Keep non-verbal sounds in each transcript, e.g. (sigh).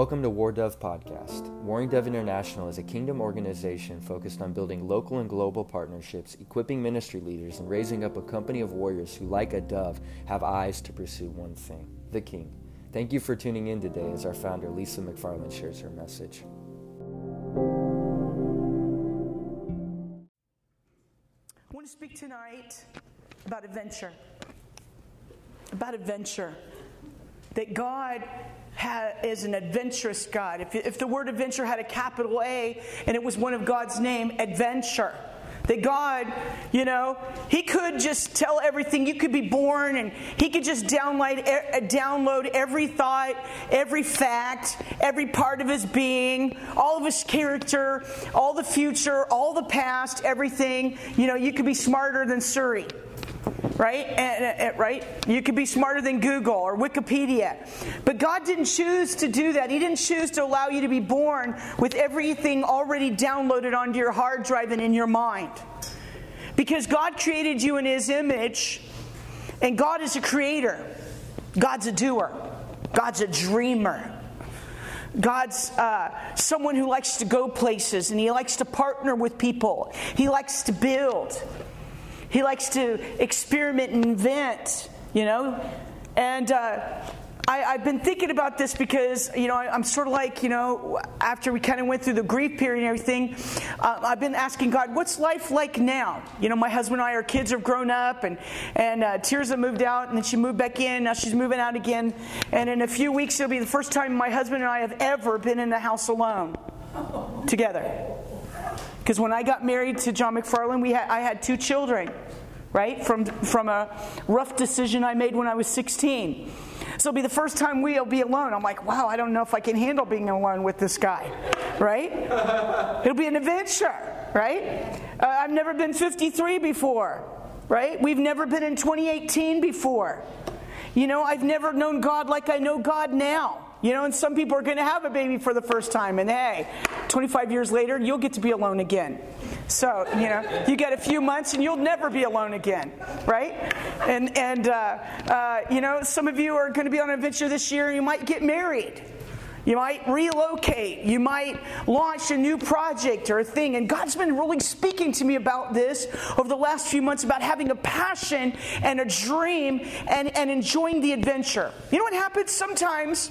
Welcome to War Dove Podcast. Warring Dove International is a kingdom organization focused on building local and global partnerships, equipping ministry leaders, and raising up a company of warriors who, like a dove, have eyes to pursue one thing the King. Thank you for tuning in today as our founder, Lisa McFarland, shares her message. I want to speak tonight about adventure. About adventure. That God is an adventurous God. If, if the word adventure had a capital A and it was one of God's name, adventure. That God, you know, He could just tell everything. You could be born and He could just download, uh, download every thought, every fact, every part of His being, all of His character, all the future, all the past, everything. You know, you could be smarter than Siri right? And, and, right? You could be smarter than Google or Wikipedia. But God didn't choose to do that. He didn't choose to allow you to be born with everything already downloaded onto your hard drive and in your mind. Because God created you in His image, and God is a creator, God's a doer, God's a dreamer. God's uh, someone who likes to go places and he likes to partner with people. He likes to build. He likes to experiment and invent, you know? And uh, I, have been thinking about this because, you know, I, am sort of like, you know, after we kind of went through the grief period and everything, uh, I've been asking God, what's life like now? You know, my husband and I, our kids have grown up, and, and uh, Tirza moved out, and then she moved back in. Now she's moving out again. And in a few weeks, it'll be the first time my husband and I have ever been in the house alone together. Because when I got married to John McFarland, we had, I had two children, right? From, from a rough decision I made when I was 16. So it'll be the first time we'll be alone. I'm like, wow, I don't know if I can handle being alone with this guy, right? (laughs) It'll be an adventure, right? Uh, I've never been 53 before, right? We've never been in 2018 before. You know, I've never known God like I know God now. You know, and some people are going to have a baby for the first time, and hey, 25 years later, you'll get to be alone again. So, you know, you get a few months and you'll never be alone again, right? And, and uh, uh, you know, some of you are going to be on an adventure this year, you might get married. You might relocate. You might launch a new project or a thing. And God's been really speaking to me about this over the last few months about having a passion and a dream and, and enjoying the adventure. You know what happens? Sometimes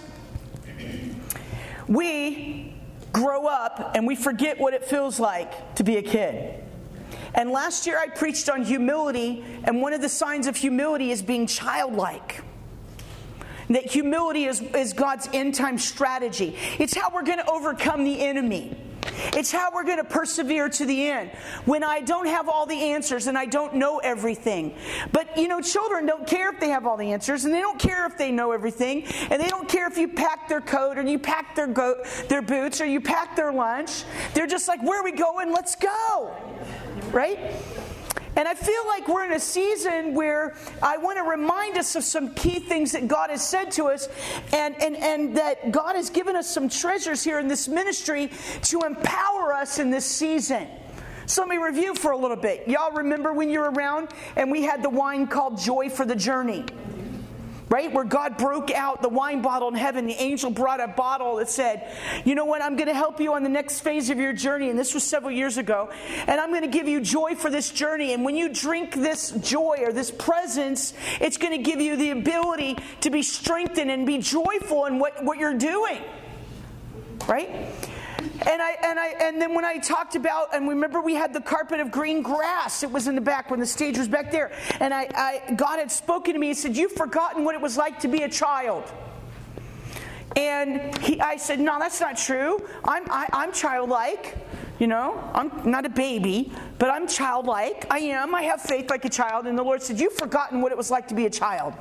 we grow up and we forget what it feels like to be a kid. And last year I preached on humility, and one of the signs of humility is being childlike. That humility is, is God's end time strategy. It's how we're going to overcome the enemy. It's how we're going to persevere to the end when I don't have all the answers and I don't know everything. But you know, children don't care if they have all the answers and they don't care if they know everything and they don't care if you pack their coat or you pack their, go- their boots or you pack their lunch. They're just like, where are we going? Let's go. Right? And I feel like we're in a season where I want to remind us of some key things that God has said to us and, and, and that God has given us some treasures here in this ministry to empower us in this season. So let me review for a little bit. Y'all remember when you were around and we had the wine called Joy for the Journey? Right? Where God broke out the wine bottle in heaven. The angel brought a bottle that said, You know what? I'm going to help you on the next phase of your journey. And this was several years ago. And I'm going to give you joy for this journey. And when you drink this joy or this presence, it's going to give you the ability to be strengthened and be joyful in what, what you're doing, right? And I and I and then when I talked about and remember we had the carpet of green grass. It was in the back when the stage was back there. And I, I God had spoken to me and said, "You've forgotten what it was like to be a child." And he, I said, "No, that's not true. I'm I, I'm childlike." You know, I'm not a baby, but I'm childlike. I am. I have faith like a child. And the Lord said, You've forgotten what it was like to be a child.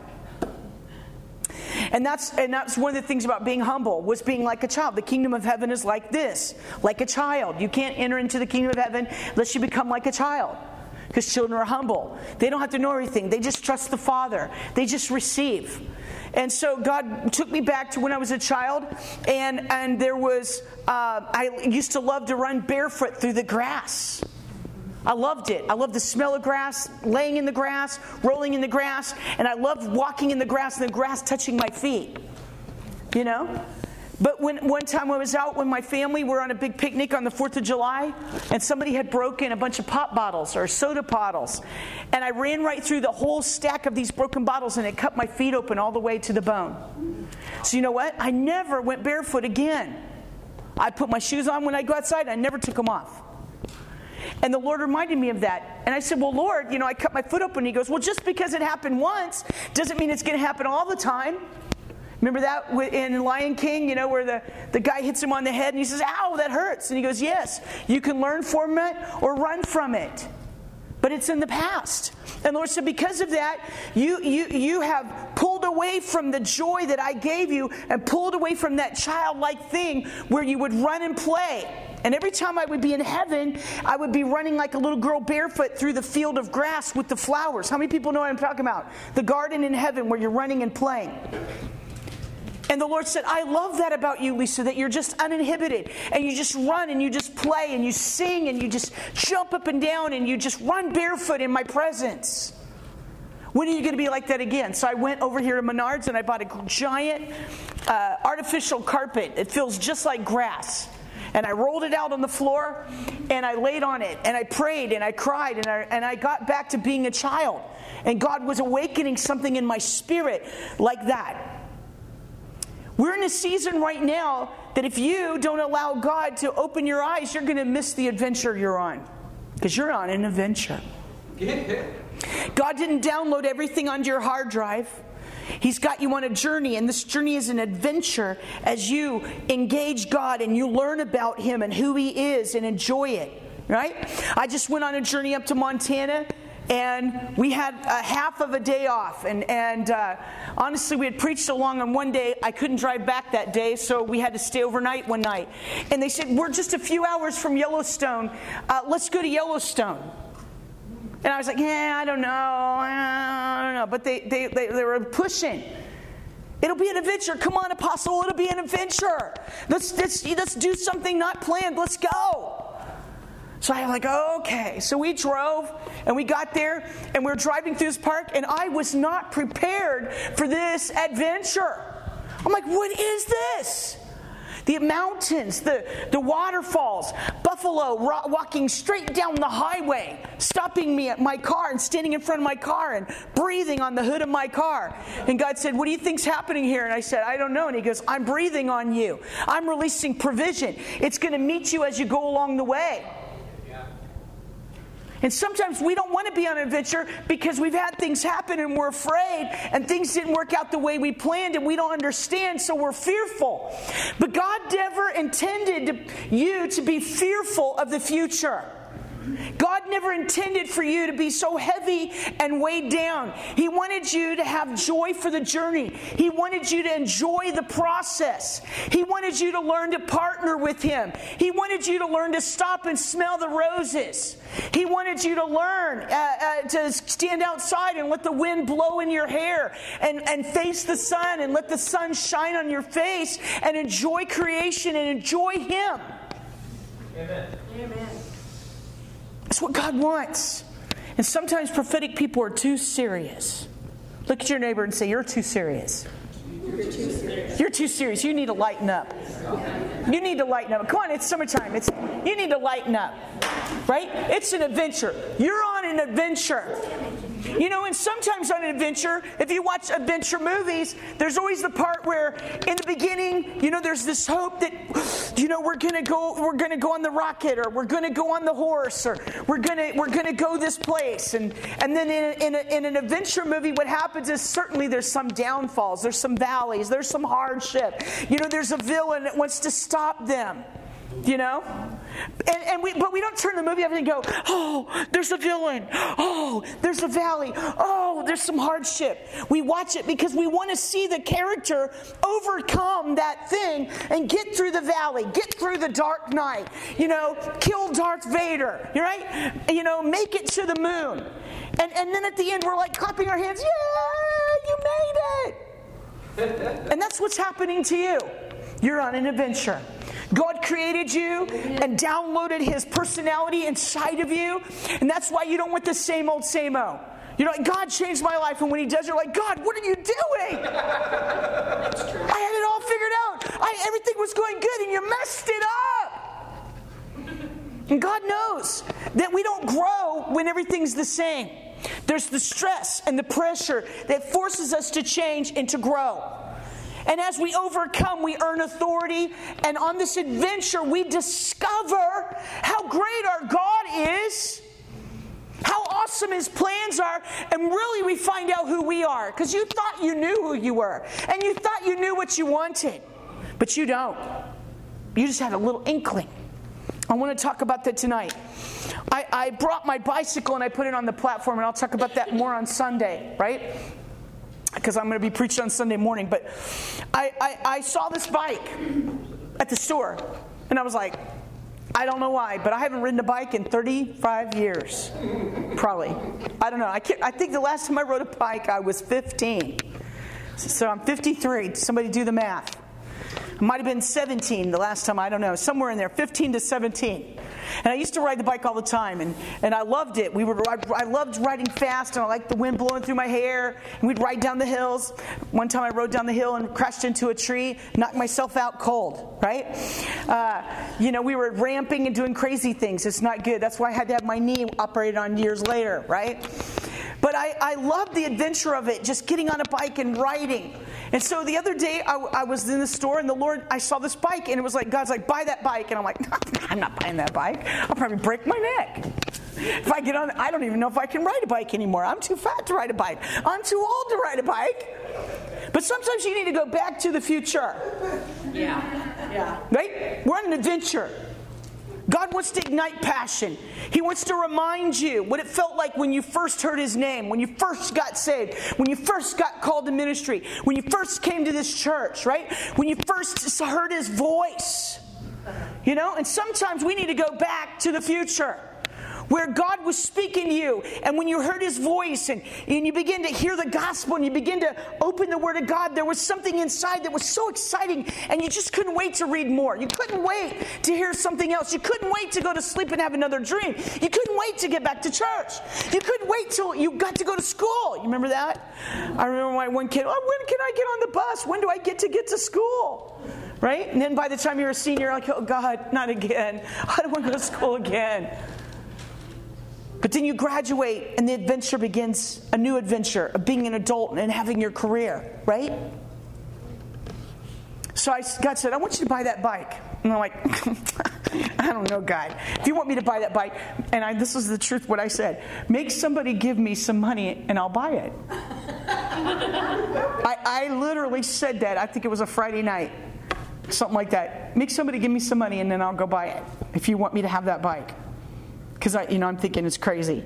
And that's and that's one of the things about being humble was being like a child. The kingdom of heaven is like this, like a child. You can't enter into the kingdom of heaven unless you become like a child. Because children are humble. They don't have to know everything. They just trust the Father. They just receive. And so God took me back to when I was a child, and and there was uh, I used to love to run barefoot through the grass. I loved it. I loved the smell of grass, laying in the grass, rolling in the grass, and I loved walking in the grass and the grass touching my feet. You know? But when one time I was out when my family, were on a big picnic on the 4th of July, and somebody had broken a bunch of pop bottles or soda bottles. And I ran right through the whole stack of these broken bottles, and it cut my feet open all the way to the bone. So, you know what? I never went barefoot again. I put my shoes on when I go outside, I never took them off. And the Lord reminded me of that. And I said, Well, Lord, you know, I cut my foot open. He goes, Well, just because it happened once doesn't mean it's going to happen all the time. Remember that in Lion King, you know, where the, the guy hits him on the head and he says, Ow, that hurts. And he goes, Yes, you can learn from it or run from it. But it's in the past. And Lord said, Because of that, you, you, you have pulled away from the joy that I gave you and pulled away from that childlike thing where you would run and play. And every time I would be in heaven, I would be running like a little girl barefoot through the field of grass with the flowers. How many people know what I'm talking about? The garden in heaven where you're running and playing. And the Lord said, I love that about you, Lisa, that you're just uninhibited and you just run and you just play and you sing and you just jump up and down and you just run barefoot in my presence. When are you going to be like that again? So I went over here to Menards and I bought a giant uh, artificial carpet. It feels just like grass. And I rolled it out on the floor and I laid on it and I prayed and I cried and I, and I got back to being a child. And God was awakening something in my spirit like that. We're in a season right now that if you don't allow God to open your eyes, you're going to miss the adventure you're on. Because you're on an adventure. God didn't download everything onto your hard drive. He's got you on a journey, and this journey is an adventure as you engage God and you learn about Him and who He is and enjoy it, right? I just went on a journey up to Montana and we had a half of a day off. And, and uh, honestly, we had preached so long on one day, I couldn't drive back that day, so we had to stay overnight one night. And they said, We're just a few hours from Yellowstone. Uh, let's go to Yellowstone. And I was like, Yeah, I don't know. I don't know. But they, they, they, they were pushing. It'll be an adventure. Come on, Apostle, it'll be an adventure. Let's, let's, let's do something not planned. Let's go. So I'm like, okay. So we drove and we got there and we are driving through this park and I was not prepared for this adventure. I'm like, what is this? The mountains, the, the waterfalls, buffalo ro- walking straight down the highway, stopping me at my car and standing in front of my car and breathing on the hood of my car. And God said, What do you think's happening here? And I said, I don't know. And He goes, I'm breathing on you. I'm releasing provision. It's going to meet you as you go along the way. And sometimes we don't want to be on an adventure because we've had things happen and we're afraid and things didn't work out the way we planned and we don't understand, so we're fearful. But God never intended you to be fearful of the future. God never intended for you to be so heavy and weighed down. He wanted you to have joy for the journey. He wanted you to enjoy the process. He wanted you to learn to partner with Him. He wanted you to learn to stop and smell the roses. He wanted you to learn uh, uh, to stand outside and let the wind blow in your hair and, and face the sun and let the sun shine on your face and enjoy creation and enjoy Him. Amen. That's what God wants. And sometimes prophetic people are too serious. Look at your neighbor and say, You're too serious. You're too serious. You're too serious. You need to lighten up. You need to lighten up. Come on, it's summertime. It's you need to lighten up. Right? It's an adventure. You're on an adventure. You know, and sometimes on an adventure, if you watch adventure movies, there's always the part where in the beginning, you know, there's this hope that, you know, we're gonna go, we're gonna go on the rocket, or we're gonna go on the horse, or we're gonna we're gonna go this place. And and then in, in, a, in an adventure movie, what happens is certainly there's some downfalls, there's some valleys, there's some hardship. You know, there's a villain that wants to stop them. You know? And, and we, but we don't turn the movie and go, oh, there's a villain. Oh, there's a valley. Oh, there's some hardship. We watch it because we want to see the character overcome that thing and get through the valley, get through the dark night, you know, kill Darth Vader, right? You know, make it to the moon. And, and then at the end, we're like clapping our hands, yeah, you made it. (laughs) and that's what's happening to you. You're on an adventure. God created you and downloaded his personality inside of you. And that's why you don't want the same old, same old. You're like, God changed my life. And when he does, you're like, God, what are you doing? I had it all figured out. I, everything was going good and you messed it up. And God knows that we don't grow when everything's the same. There's the stress and the pressure that forces us to change and to grow. And as we overcome, we earn authority. And on this adventure, we discover how great our God is, how awesome His plans are, and really we find out who we are. Because you thought you knew who you were, and you thought you knew what you wanted, but you don't. You just had a little inkling. I want to talk about that tonight. I, I brought my bicycle and I put it on the platform, and I'll talk about that more on Sunday, right? Because I'm going to be preached on Sunday morning. But I, I, I, saw this bike at the store, and I was like, I don't know why, but I haven't ridden a bike in 35 years. Probably. I don't know. I, I think the last time I rode a bike, I was 15. So I'm 53. Somebody do the math. It might have been 17 the last time, I don't know, somewhere in there, 15 to 17. And I used to ride the bike all the time, and, and I loved it. We would ride, I loved riding fast, and I liked the wind blowing through my hair. And we'd ride down the hills. One time I rode down the hill and crashed into a tree, knocked myself out cold, right? Uh, you know, we were ramping and doing crazy things. It's not good. That's why I had to have my knee operated on years later, right? But I, I loved the adventure of it, just getting on a bike and riding. And so the other day, I, I, was in the store, and the Lord, I saw this bike, and it was like, God's like, buy that bike. And I'm like, (laughs) I'm not buying that bike. I'll probably break my neck. If I get on, I don't even know if I can ride a bike anymore. I'm too fat to ride a bike. I'm too old to ride a bike. But sometimes you need to go back to the future. Yeah. Yeah. Right? We're on an adventure. God wants to ignite passion. He wants to remind you what it felt like when you first heard His name, when you first got saved, when you first got called to ministry, when you first came to this church, right? When you first heard His voice. You know, and sometimes we need to go back to the future where God was speaking to you, and when you heard His voice and, and you begin to hear the gospel and you begin to open the Word of God, there was something inside that was so exciting, and you just couldn't wait to read more. You couldn't wait to hear something else. You couldn't wait to go to sleep and have another dream. You couldn't wait to get back to church. You couldn't wait till you got to go to school. You remember that? I remember my one kid, oh, when can I get on the bus? When do I get to get to school? Right? And then by the time you're a senior, like, oh God, not again. (laughs) I don't want to go to school again. But then you graduate and the adventure begins a new adventure of being an adult and having your career, right? So I, God said, I want you to buy that bike. And I'm like, (laughs) I don't know, God. If you want me to buy that bike, and I, this is the truth, what I said, make somebody give me some money and I'll buy it. (laughs) I, I literally said that. I think it was a Friday night, something like that. Make somebody give me some money and then I'll go buy it if you want me to have that bike because I, you know, I'm thinking it's crazy.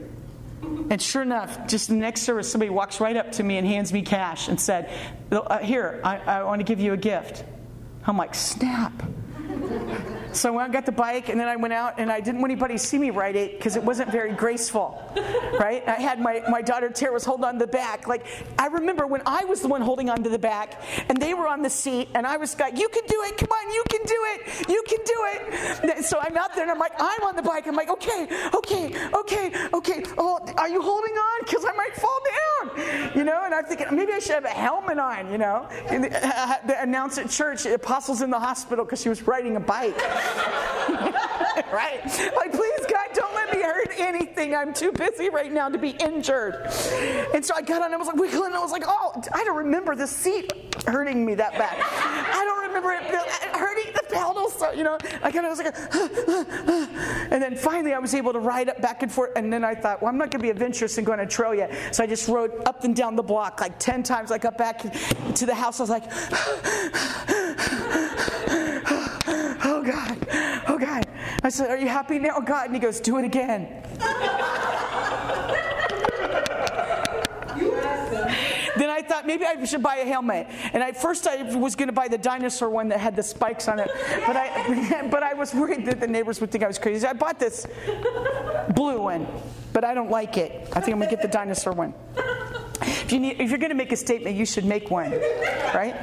And sure enough, just the next service, somebody walks right up to me and hands me cash and said, uh, "Here, I, I want to give you a gift." I'm like, "Snap!" So I got the bike, and then I went out, and I didn't want anybody to see me ride it because it wasn't very graceful, (laughs) right? I had my, my daughter Tara was holding on to the back. Like I remember when I was the one holding on to the back, and they were on the seat, and I was like, "You can do it! Come on, you can do it! You can do it!" So I'm out there, and I'm like, "I'm on the bike." I'm like, "Okay, okay, okay, okay. Oh, are you holding on? Because I might fall down." You know, and I'm thinking maybe I should have a helmet on. You know, and the, uh, the announce at church, "Apostles in the hospital," because she was riding a bike. (laughs) right? Like, please, God, don't let me hurt anything. I'm too busy right now to be injured. And so I got on and I was like wiggling. And I was like, oh, I don't remember the seat hurting me that bad. I don't remember it hurting the pedals. So, you know, I kind of was like, and then finally I was able to ride up back and forth. And then I thought, well, I'm not going to be adventurous and go on a trail yet. So I just rode up and down the block like 10 times. I got back to the house. I was like, oh God, oh God. I said, Are you happy now, oh God? And he goes, Do it again. then I thought maybe I should buy a helmet. And at first I was going to buy the dinosaur one that had the spikes on it, but I, (laughs) but I was worried that the neighbors would think I was crazy. I bought this blue one, but I don't like it. I think I'm going to get the dinosaur one. If, you need, if you're going to make a statement, you should make one, right?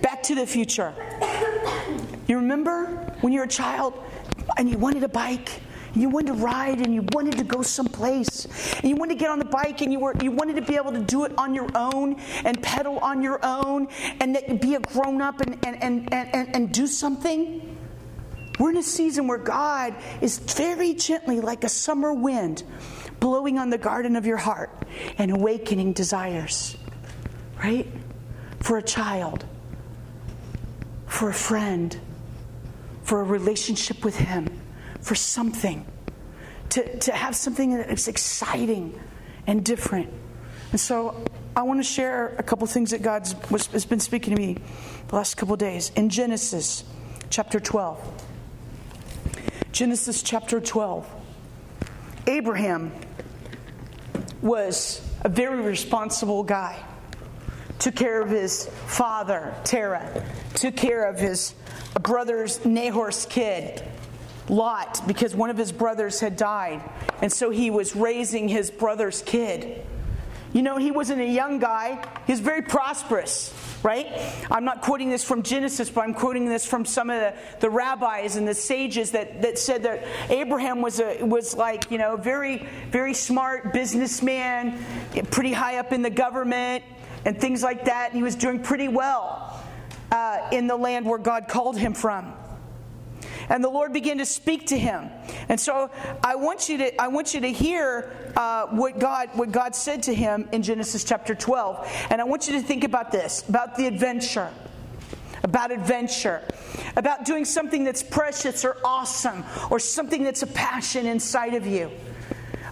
Back to the future. You remember when you were a child and you wanted a bike? You wanted to ride and you wanted to go someplace. And you wanted to get on the bike and you were you wanted to be able to do it on your own and pedal on your own and that you'd be a grown up and, and, and, and, and do something. We're in a season where God is very gently, like a summer wind, blowing on the garden of your heart and awakening desires, right? For a child, for a friend, for a relationship with Him, for something. To, to have something that is exciting and different. And so I want to share a couple things that God has been speaking to me the last couple days. In Genesis chapter 12. Genesis chapter 12. Abraham was a very responsible guy. Took care of his father, Terah. Took care of his brother's Nahor's kid, Lot, because one of his brothers had died. And so he was raising his brother's kid. You know, he wasn't a young guy, he was very prosperous, right? I'm not quoting this from Genesis, but I'm quoting this from some of the, the rabbis and the sages that, that said that Abraham was, a, was like, you know, very, very smart businessman, pretty high up in the government, and things like that. And he was doing pretty well uh, in the land where God called him from and the Lord began to speak to him. And so I want you to I want you to hear uh, what God what God said to him in Genesis chapter 12. And I want you to think about this about the adventure. About adventure, about doing something that's precious or awesome, or something that's a passion inside of you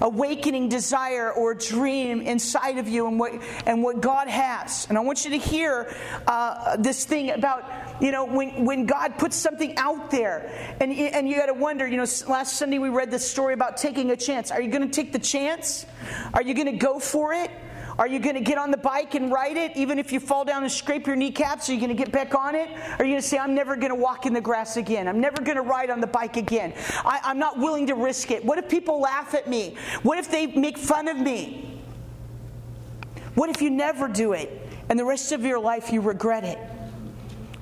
awakening desire or dream inside of you and what, and what God has. And I want you to hear uh, this thing about, you know, when, when God puts something out there and, and you got to wonder, you know, last Sunday we read this story about taking a chance. Are you going to take the chance? Are you going to go for it? Are you going to get on the bike and ride it, even if you fall down and scrape your kneecaps? Are you going to get back on it? Are you going to say, I'm never going to walk in the grass again? I'm never going to ride on the bike again? I, I'm not willing to risk it. What if people laugh at me? What if they make fun of me? What if you never do it and the rest of your life you regret it?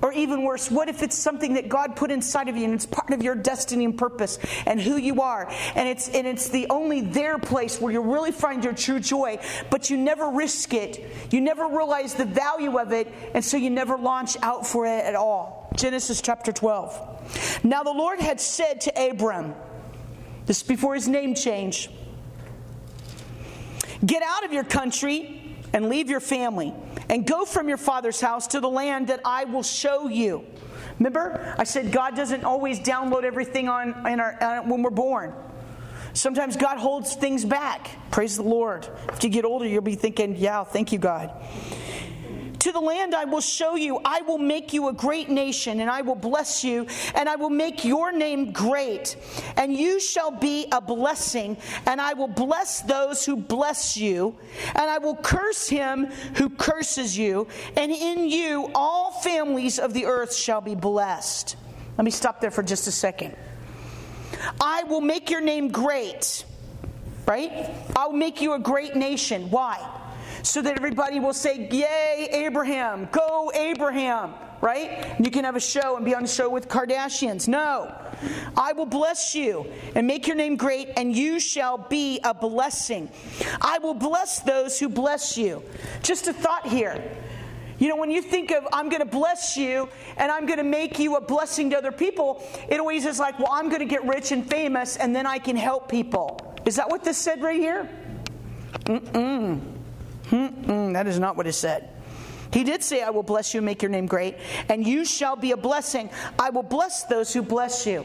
Or even worse, what if it's something that God put inside of you and it's part of your destiny and purpose and who you are? And it's and it's the only their place where you really find your true joy, but you never risk it. You never realize the value of it, and so you never launch out for it at all. Genesis chapter 12. Now the Lord had said to Abram, this before his name change, Get out of your country and leave your family and go from your father's house to the land that I will show you. Remember, I said God doesn't always download everything on our, uh, when we're born. Sometimes God holds things back. Praise the Lord. If you get older, you'll be thinking, yeah, thank you, God. To the land I will show you, I will make you a great nation, and I will bless you, and I will make your name great, and you shall be a blessing, and I will bless those who bless you, and I will curse him who curses you, and in you all families of the earth shall be blessed. Let me stop there for just a second. I will make your name great, right? I'll make you a great nation. Why? So that everybody will say, Yay, Abraham, go, Abraham, right? And you can have a show and be on a show with Kardashians. No. I will bless you and make your name great, and you shall be a blessing. I will bless those who bless you. Just a thought here. You know, when you think of, I'm going to bless you and I'm going to make you a blessing to other people, it always is like, well, I'm going to get rich and famous and then I can help people. Is that what this said right here? Mm-mm. Mm-mm, that is not what it said. He did say, I will bless you and make your name great, and you shall be a blessing. I will bless those who bless you.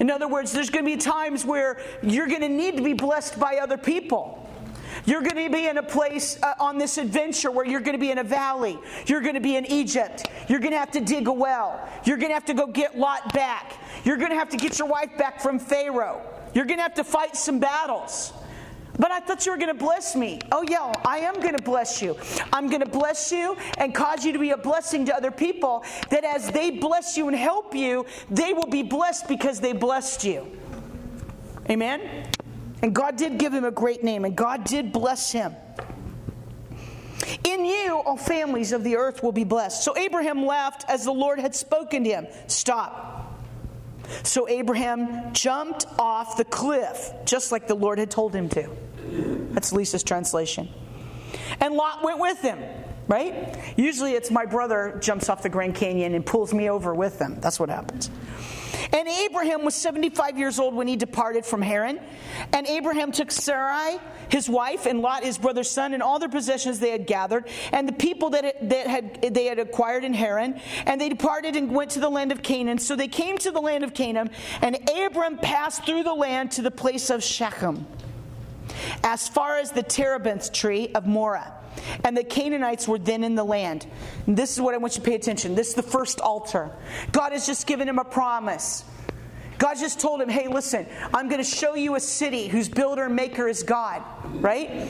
In other words, there's going to be times where you're going to need to be blessed by other people. You're going to be in a place uh, on this adventure where you're going to be in a valley. You're going to be in Egypt. You're going to have to dig a well. You're going to have to go get Lot back. You're going to have to get your wife back from Pharaoh. You're going to have to fight some battles. But I thought you were going to bless me. Oh, yeah, I am going to bless you. I'm going to bless you and cause you to be a blessing to other people, that as they bless you and help you, they will be blessed because they blessed you. Amen? And God did give him a great name, and God did bless him. In you, all families of the earth will be blessed. So Abraham left as the Lord had spoken to him. Stop. So Abraham jumped off the cliff, just like the Lord had told him to. That's Lisa's translation. And Lot went with him, right? Usually it's my brother jumps off the Grand Canyon and pulls me over with them. That's what happens. And Abraham was 75 years old when he departed from Haran. And Abraham took Sarai, his wife, and Lot, his brother's son, and all their possessions they had gathered, and the people that, that had, they had acquired in Haran. And they departed and went to the land of Canaan. So they came to the land of Canaan, and Abram passed through the land to the place of Shechem, as far as the terebinth tree of Moreh. And the Canaanites were then in the land. And this is what I want you to pay attention. This is the first altar. God has just given him a promise. God just told him, hey, listen, I'm going to show you a city whose builder and maker is God, right?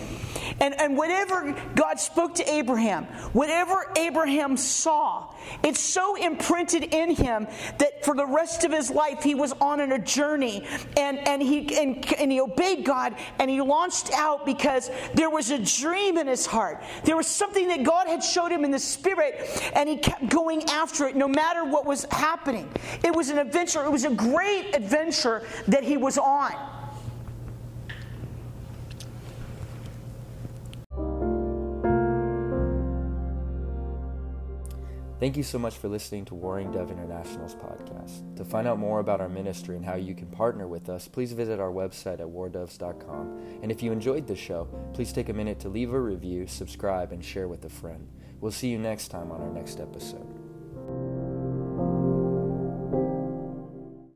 And, and whatever God spoke to Abraham, whatever Abraham saw, it's so imprinted in him that for the rest of his life he was on a journey and, and, he, and, and he obeyed God and he launched out because there was a dream in his heart. There was something that God had showed him in the spirit and he kept going after it no matter what was happening. It was an adventure, it was a great adventure that he was on. Thank you so much for listening to Warring Dove International's podcast. To find out more about our ministry and how you can partner with us, please visit our website at wardoves.com. And if you enjoyed the show, please take a minute to leave a review, subscribe, and share with a friend. We'll see you next time on our next episode.